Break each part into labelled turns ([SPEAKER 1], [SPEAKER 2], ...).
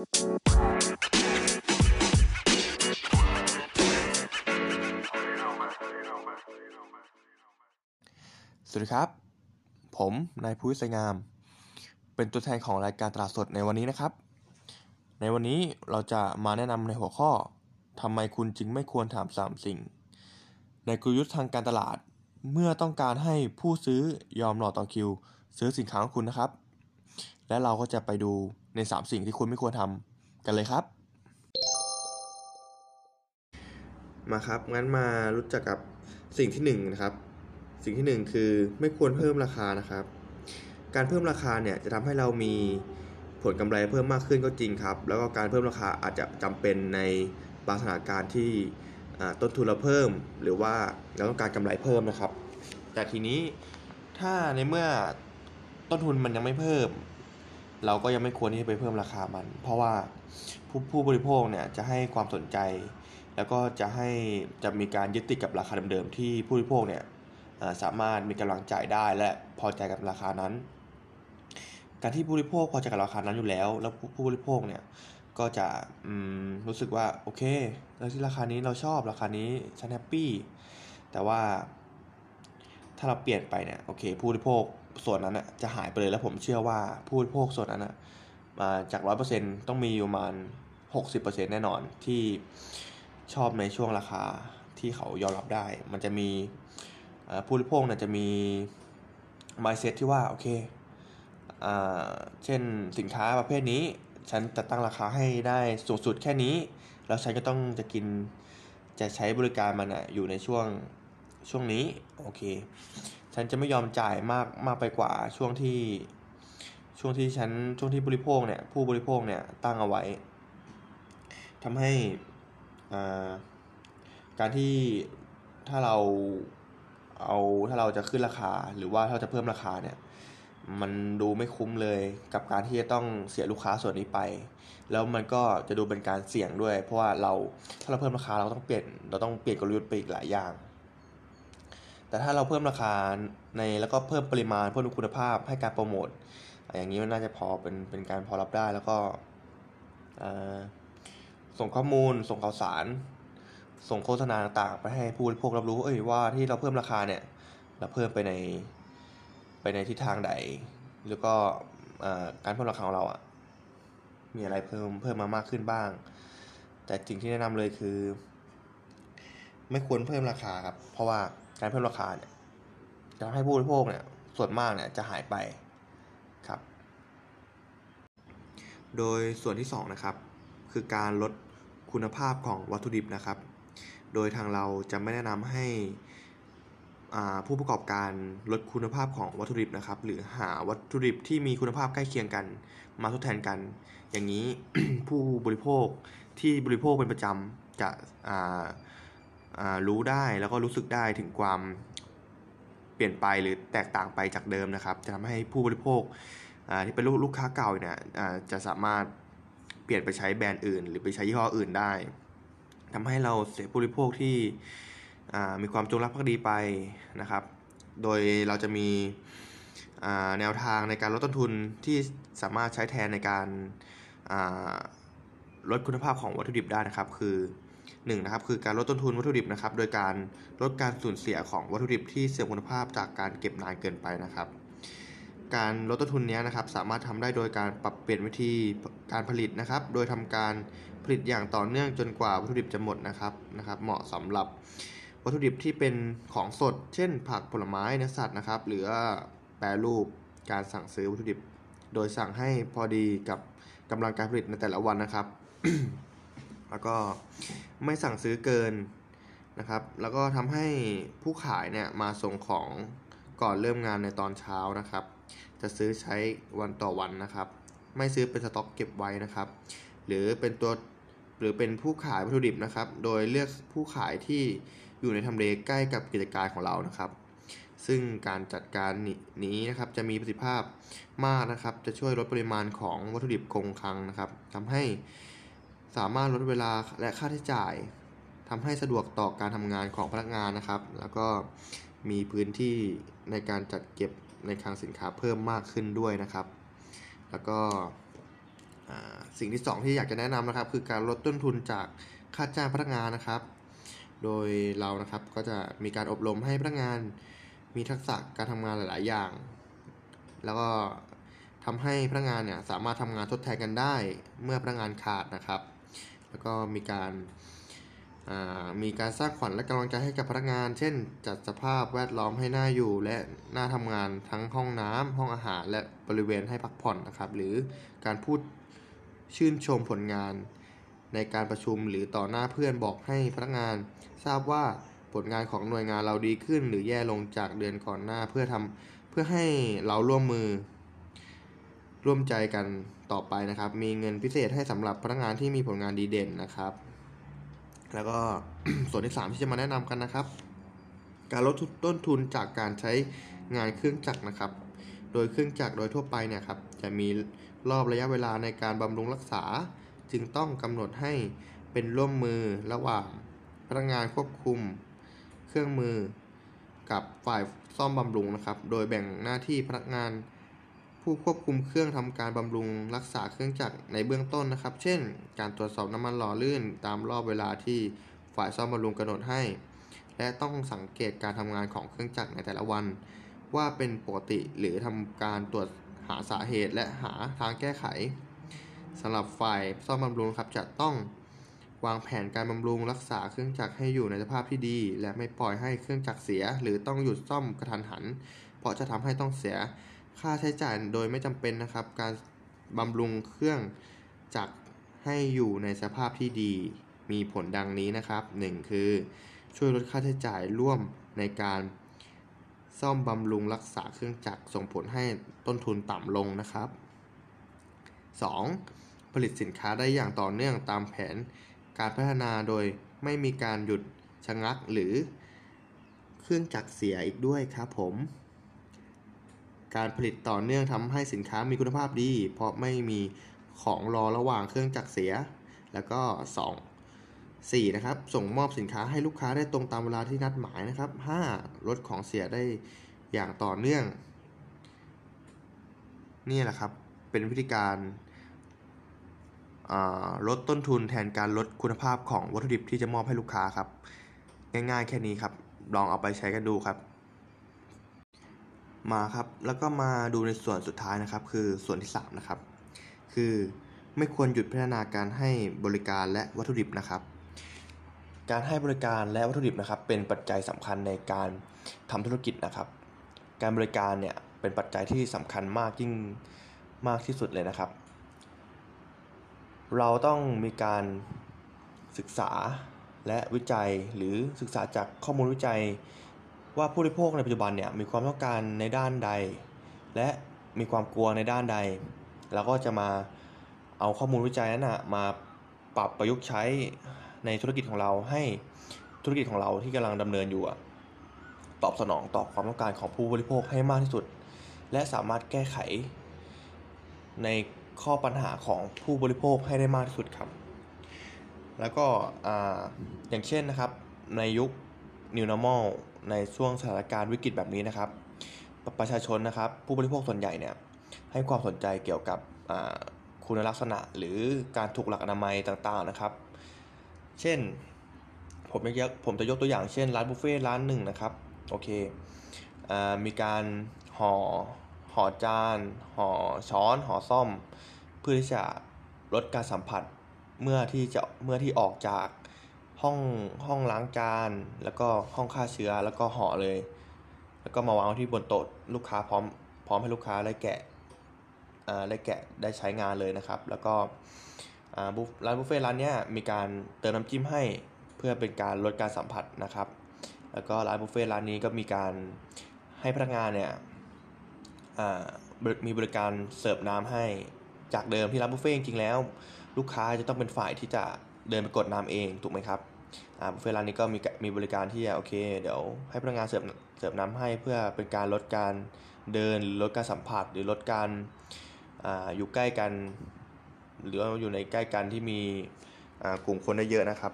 [SPEAKER 1] สวัสดีครับ ผมนายภูวิศงาม เป็นตัวแทนของรายการตลาดสดในวันนี้นะครับ ในวันนี้เราจะมาแนะนำในหัวข้อทำไมคุณจึงไม่ควรถามสามสิ่ง ในกลยุทธ์ทางการตลาดเมื่อต้องการให้ผู้ซื้อยอมรอต่อคิว ซื้อสินค้าของคุณนะครับ และเราก็จะไปดู ใน 3 สิ่งที่คุณไม่ควรทำกันเลยครับ มาครับงั้นมารู้จักกับสิ่งที่1นนะครับ สิ่งที่ 1 คือไม่ควรเพิ่มราคานะครับ การเพิ่มราคาเนี่ยจะทำให้เรามีผลกำไรเพิ่มมากขึ้นก็จริงครับ แล้วก็การเพิ่มราคาอาจจะจำเป็นในบางสถานการณ์ที่ต้นทุนเราเพิ่ม หรือว่าเราต้องการกำไรเพิ่มนะครับ แต่ทีนี้ถ้าในเมื่อต้นทุนมันยังไม่เพิ่ม เราก็ยังไม่ควรที่จะไปเพิ่มราคามัน เพราะว่าผู้ผู้บริโภคเนี่ยจะให้ความสนใจ แล้วก็จะให้จะมีการยึดติดกับราคาเดิมๆที่ผู้บริโภคเนี่ยสามารถมีกำลังจ่ายได้และพอใจกับราคานั้น การที่ผู้บริโภคพอใจกับราคานั้นอยู่แล้ว แล้วผู้บริโภคเนี่ยก็จะรู้สึกว่าโอเค แล้วที่ราคานี้เราชอบราคานี้ฉันแฮปปี้แต่ว่าถ้าเราเปลี่ยนไปเนี่ยโอเค ผู้บริโภค ส่วนนั้นนะจะหายไปเลยแล้วผมเชื่อว่าผู้บริโภคส่วนนั้นนะมาจากร้อยเปอร์เซ็นต้องมีอยู่ประมาณหกสิบเปอร์เซ็นแน่นอนที่ชอบในช่วงราคาที่เขายอมรับได้ มันจะมีผู้บริโภคเนี่ยจะมี mindset ที่ว่าโอเคเช่นสินค้าประเภทนี้ ฉันจะตั้งราคาให้ได้สูงสุดแค่นี้ แล้วฉันก็ต้องจะกินจะใช้บริการมันอะอยู่ในช่วงช่วงนี้ โอเค ฉันจะไม่ยอมจ่ายมากมากไปกว่าช่วงที่ช่วงที่ฉันช่วงที่บริโภคเนี่ยผู้บริโภคเนี่ยตั้งเอาไว้ทำให้การที่ถ้าเราเอาถ้าเราจะขึ้นราคาหรือว่าถ้าจะเพิ่มราคาเนี่ยมันดูไม่คุ้มเลยกับการที่จะต้องเสียลูกค้าส่วนนี้ไป แล้วมันก็จะดูเป็นการเสี่ยงด้วย เพราะว่าเราถ้าเราเพิ่มราคาเราต้องเปลี่ยนเราต้องเปลี่ยนกลยุทธ์ไปอีกหลายอย่าง แต่ถ้าเราเพิ่มราคาในแล้วก็เพิ่มปริมาณเพิ่มคุณภาพให้การโปรโมทอย่างนี้มันน่าจะพอเป็นเป็นการพอรับได้แล้วก็ส่งข้อมูล ส่งข่าวสาร ส่งโฆษณาต่างๆ ไปให้ผู้บริโภครับรู้เอ้ยว่าที่เราเพิ่มราคาเนี่ยเราเพิ่มไปในไปในทิศทางใด แล้วก็การเพิ่มราคาของเราอะมีอะไรเพิ่มเพิ่มมามากขึ้นบ้าง แต่สิ่งที่แนะนำเลยคือ ไม่ควรเพิ่มราคาครับ เพราะว่า การเพิ่มราคาเนี่ยจะทำให้ผู้บริโภคเนี่ยส่วนมากเนี่ยจะหายไปครับ โดยส่วนที่2นะครับคือการลดคุณภาพของวัตถุดิบนะครับ โดยทางเราจะไม่แนะนำให้ผู้ประกอบการลดคุณภาพของวัตถุดิบนะครับ หรือหาวัตถุดิบที่มีคุณภาพใกล้เคียงกัน มาทดแทนกัน อย่างนี้ผู้บริโภคที่บริโภคเป็นประจำจะ รู้ได้แล้วก็รู้สึกได้ถึงความเปลี่ยนไปหรือแตกต่างไปจากเดิมนะครับ จะทำให้ผู้บริโภคที่เป็นลูกลูกค้าเก่าเนี่ยจะสามารถเปลี่ยนไปใช้แบรนด์อื่น หรือไปใช้ยี่ห้ออื่นได้ทำให้เราเสียผู้บริโภคที่มีความจงรักภักดีไปนะครับ โดยเราจะมีแนวทางในการลดต้นทุนที่สามารถใช้แทนในการลดคุณภาพของวัตถุดิบได้นะครับ คือ 1นะครับคือการลดต้นทุนวัตถุดิบนะครับโดยการลดการสูญเสียของวัตถุดิบที่เสื่อมคุณภาพจากการเก็บนานเกินไปนะครับ การลดต้นทุนนี้นะครับสามารถทำได้โดยการปรับเปลี่ยนวิธีการผลิตนะครับ โดยทำการผลิตอย่างต่อเนื่องจนกว่าวัตถุดิบจะหมดนะครับนะครับ เหมาะสำหรับวัตถุดิบที่เป็นของสด เช่น ผักผลไม้เนื้อสัตว์นะครับ หรือแปรรูปการสั่งซื้อวัตถุดิบ โดยสั่งให้พอดีกับกำลังการผลิตในแต่ละวันนะครับ แล้วก็ไม่สั่งซื้อเกินนะครับ แล้วก็ทำให้ผู้ขายเนี่ยมาส่งของก่อนเริ่มงานในตอนเช้านะครับ จะซื้อใช้วันต่อวันนะครับ ไม่ซื้อเป็นสต็อกเก็บไว้นะครับ หรือเป็นตัวหรือเป็นผู้ขายวัตถุดิบนะครับ โดยเลือกผู้ขายที่อยู่ในทำเลใกล้กับกิจการของเรานะครับ ซึ่งการจัดการนี้นะครับจะมีประสิทธิภาพมากนะครับ จะช่วยลดปริมาณของวัตถุดิบคงคลังนะครับทำให้ สามารถลดเวลาและค่าใช้จ่ายทำให้สะดวกต่อการทำงานของพนักงานนะครับ แล้วก็มีพื้นที่ในการจัดเก็บในคลังสินค้าเพิ่มมากขึ้นด้วยนะครับ แล้วก็สิ่งที่ 2 ที่อยากจะแนะนำนะครับ คือการลดต้นทุนจากค่าจ้างพนักงานนะครับ โดยเรานะครับก็จะมีการอบรมให้พนักงานมีทักษะการทำงานหลาย ๆ อย่าง แล้วก็ทำให้พนักงานเนี่ยสามารถทำงานทดแทนกันได้เมื่อพนักงานขาดนะครับ แล้วก็มีการมีการสร้างขวัญและกำลังใจให้กับพนักงาน เช่น จัดสภาพแวดล้อมให้น่าอยู่ และน่าทำงานทั้งห้องน้ำห้องอาหาร และบริเวณให้พักผ่อนนะครับ หรือการพูดชื่นชมผลงานในการประชุมหรือต่อหน้าเพื่อนบอกให้พนักงาน ทราบว่าผลงานของหน่วยงานเราดีขึ้น หรือแย่ลงจากเดือนก่อนหน้าเพื่อทำเพื่อให้เราร่วมมือ ร่วมใจกันต่อไปนะครับ มีเงินพิเศษให้สำหรับพนักงานที่มีผลงานดีเด่นนะครับ แล้วก็ส่วนที่ 3 ที่จะมาแนะนำกันนะครับ การลดต้นทุนจากการใช้งานเครื่องจักรนะครับ โดยเครื่องจักรโดยทั่วไปเนี่ยครับจะมีรอบระยะเวลาในการบำรุงรักษา จึงต้องกำหนดให้เป็นร่วมมือระหว่างพนักงานควบคุม เครื่องมือ กับฝ่ายซ่อมบำรุงนะครับ โดยแบ่งหน้าที่พนักงาน ผู้ควบคุมเครื่องทำการบำรุงรักษาเครื่องจักรในเบื้องต้นนะครับ เช่น การตรวจสอบน้ำมันหล่อลื่นตามรอบเวลาที่ฝ่ายซ่อมบำรุงกำหนดให้ และต้องสังเกตการทำงานของเครื่องจักรในแต่ละวัน ว่าเป็นปกติหรือทำการตรวจหาสาเหตุและหาทางแก้ไขสำหรับฝ่ายซ่อมบำรุงครับจะต้องวางแผนการบำรุงรักษาเครื่องจักรให้อยู่ในสภาพที่ดี และไม่ปล่อยให้เครื่องจักรเสีย หรือต้องหยุดซ่อมกระทันหัน เพราะจะทำให้ต้องเสีย ค่าใช้จ่ายโดยไม่จำเป็นนะครับ การบำรุงเครื่องจักรให้อยู่ในสภาพที่ดี มีผลดังนี้นะครับ 1. คือช่วยลดค่าใช้จ่ายร่วมในการซ่อมบำรุงรักษาเครื่องจักรส่งผลให้ต้นทุนต่ำลงนะครับ 2. ผลิตสินค้าได้อย่างต่อเนื่องตามแผนการพัฒนาโดยไม่มีการหยุดชะงักหรือเครื่องจักรเสียอีกด้วยครับผม การผลิตต่อเนื่องทำให้สินค้ามีคุณภาพดี เพราะไม่มีของรอระหว่างเครื่องจักรเสีย แล้วก็ 2 4นะครับ ส่งมอบสินค้าให้ลูกค้าได้ตรงตามเวลาที่นัดหมายนะครับ 5. ลดของเสียได้อย่างต่อเนื่อง นี่แหละครับ เป็นวิธีการลดต้นทุนแทนการลดคุณภาพของวัตถุดิบที่จะมอบให้ลูกค้าครับ ง่ายๆแค่นี้ครับ ลองเอาไปใช้กันดูครับ มาครับ แล้วก็มาดูในส่วนสุดท้ายนะครับ คือส่วนที่ 3 นะครับ คือไม่ควรหยุดพัฒนาการให้บริการและวัตถุดิบนะครับ การให้บริการและวัตถุดิบนะครับ เป็นปัจจัยสำคัญในการทำธุรกิจนะครับ การบริการเนี่ยเป็นปัจจัยที่สำคัญมากยิ่งมากที่สุดเลยนะครับ เราต้องมีการศึกษาและวิจัยหรือศึกษาจากข้อมูลวิจัย ว่าผู้บริโภคในปัจจุบันเนี่ยมีความต้องการในด้านใด และมีความกลัวในด้านใด แล้วก็จะมาเอาข้อมูลวิจัยนั้นนะมาปรับประยุกต์ใช้ในธุรกิจของเราให้ธุรกิจของเราที่กำลังดำเนินอยู่ตอบสนองต่อความต้องการของผู้บริโภคให้มากที่สุด และสามารถแก้ไข ในข้อปัญหาของผู้บริโภคให้ได้มากที่สุดครับ แล้วก็อย่างเช่นนะครับในยุค New Normal ในช่วงสถานการณ์วิกฤตแบบนี้นะครับ ประชาชนนะครับ ผู้บริโภคส่วนใหญ่เนี่ยให้ความสนใจเกี่ยวกับคุณลักษณะหรือการถูกหลักอนามัยต่างๆนะครับ เช่นผมจะยกผมจะยกตัวอย่างเช่น ร้านบุฟเฟ่ร้านหนึ่งนะครับโอเคอมีการห่อห่อจานห่อช้อนห่อซ่อม เพื่อที่จะลดการสัมผัสเมื่อที่จะเมื่อที่ออกจาก ห้องห้องล้างจาน แล้วก็ห้องฆ่าเชื้อแล้วก็ห่อเลย แล้วก็มาวางที่บนโต๊ะลูกค้าพร้อมพร้อมให้ลูกค้าได้แกะได้แกะได้ใช้งานเลยนะครับ แล้วก็ร้านบุฟเฟ่ร้านนี้มีการเติมน้ำจิ้มให้เพื่อเป็นการลดการสัมผัสนะครับ แล้วก็ร้านบุฟเฟ่ร้านนี้ก็มีการให้พนักงานเนี่ยมีบริการเสิร์ฟน้ำให้จากเดิมที่ร้านบุฟเฟ่จริงๆแล้ว ลูกค้าจะต้องเป็นฝ่ายที่จะ เดินไปกดน้ำเองถูกไหมครับบุฟเฟ่ร้านนี้ก็มีมีบริการที่โอเค เดี๋ยวให้พนักงานเสิร์ฟเสิร์ฟน้ำให้เพื่อเป็นการลดการเดินลดการสัมผัส หรือลดการออยู่ใกล้กัน หรือว่าอยู่ในใกล้กันที่มีกลุ่มคนได้เยอะนะครับ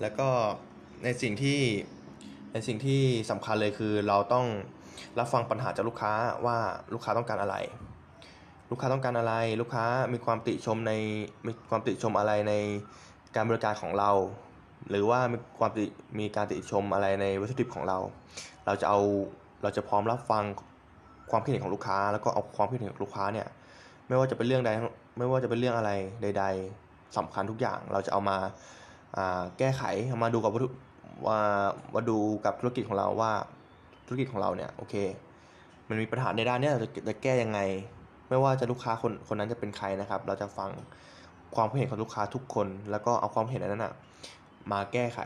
[SPEAKER 1] แล้วก็ในสิ่งที่ในสิ่งที่สำคัญเลยคือเราต้องรับฟังปัญหาจากลูกค้าว่าลูกค้าต้องการอะไร ลูกค้าต้องการอะไร ลูกค้ามีความติชมในมีความติชมอะไรในการบริการของเรา หรือว่ามีความติมีการติชมอะไรในวัตถุดิบของเรา เราจะเอาเราจะพร้อมรับฟังความคิดเห็นของลูกค้า แล้วก็เอาความคิดเห็นของลูกค้าเนี่ยไม่ว่าจะเป็นเรื่องใดไม่ว่าจะเป็นเรื่องอะไรใด ๆสำคัญทุกอย่างเราจะเอามาแก้ไขามาดูกับวัตถุว่ามาดูกับธุรกิจของเราว่าธุรกิจของเราเนี่ยโอเค มันมีปัญหาในด้านนี้เราจะจะแก้ยังไง ไม่ว่าจะลูกค้าคนคนนั้นจะเป็นใครนะครับ เราจะฟังความคิดเห็นของลูกค้าทุกคน แล้วก็เอาความเห็นนั้นนะมาแก้ไข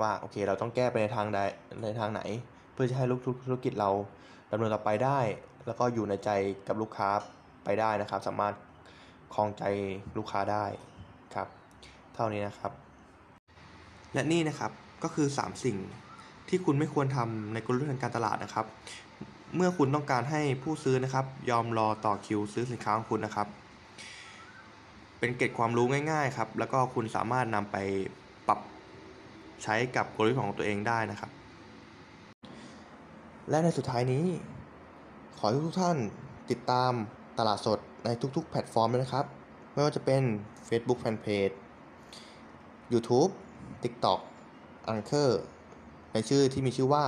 [SPEAKER 1] ว่าโอเค เราต้องแก้ไปในทางใดในทางไหน เพื่อจะให้ลูกธุรกิจเราดำเนินต่อไปได้ แล้วก็อยู่ในใจกับลูกค้าไปได้นะครับ สามารถครองใจลูกค้าได้ครับ เท่านี้นะครับ และนี่นะครับก็คือ 3 สิ่งที่คุณไม่ควรทำในกลยุทธ์ทางการตลาดนะครับ เมื่อคุณต้องการให้ผู้ซื้อนะครับ ยอมรอต่อคิวซื้อสินค้าของคุณนะครับ เป็นเกร็ดความรู้ง่าย ๆ ครับ แล้วก็คุณสามารถนำไปปรับใช้กับกลยุทธ์ของตัวเองได้นะครับ และในสุดท้ายนี้ ขอให้ทุกท่านติดตามตลาดสดในทุกๆ แพลตฟอร์มเลยนะครับ ไม่ว่าจะเป็น Facebook Fanpage YouTube TikTok Anchor ในชื่อที่มีชื่อว่า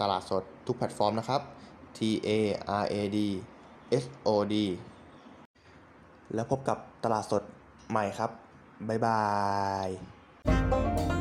[SPEAKER 1] ตลาดสดทุกแพลตฟอร์มนะครับ T A R A D S O D แล้วพบกับตลาดสดใหม่ครับ บ๊ายบาย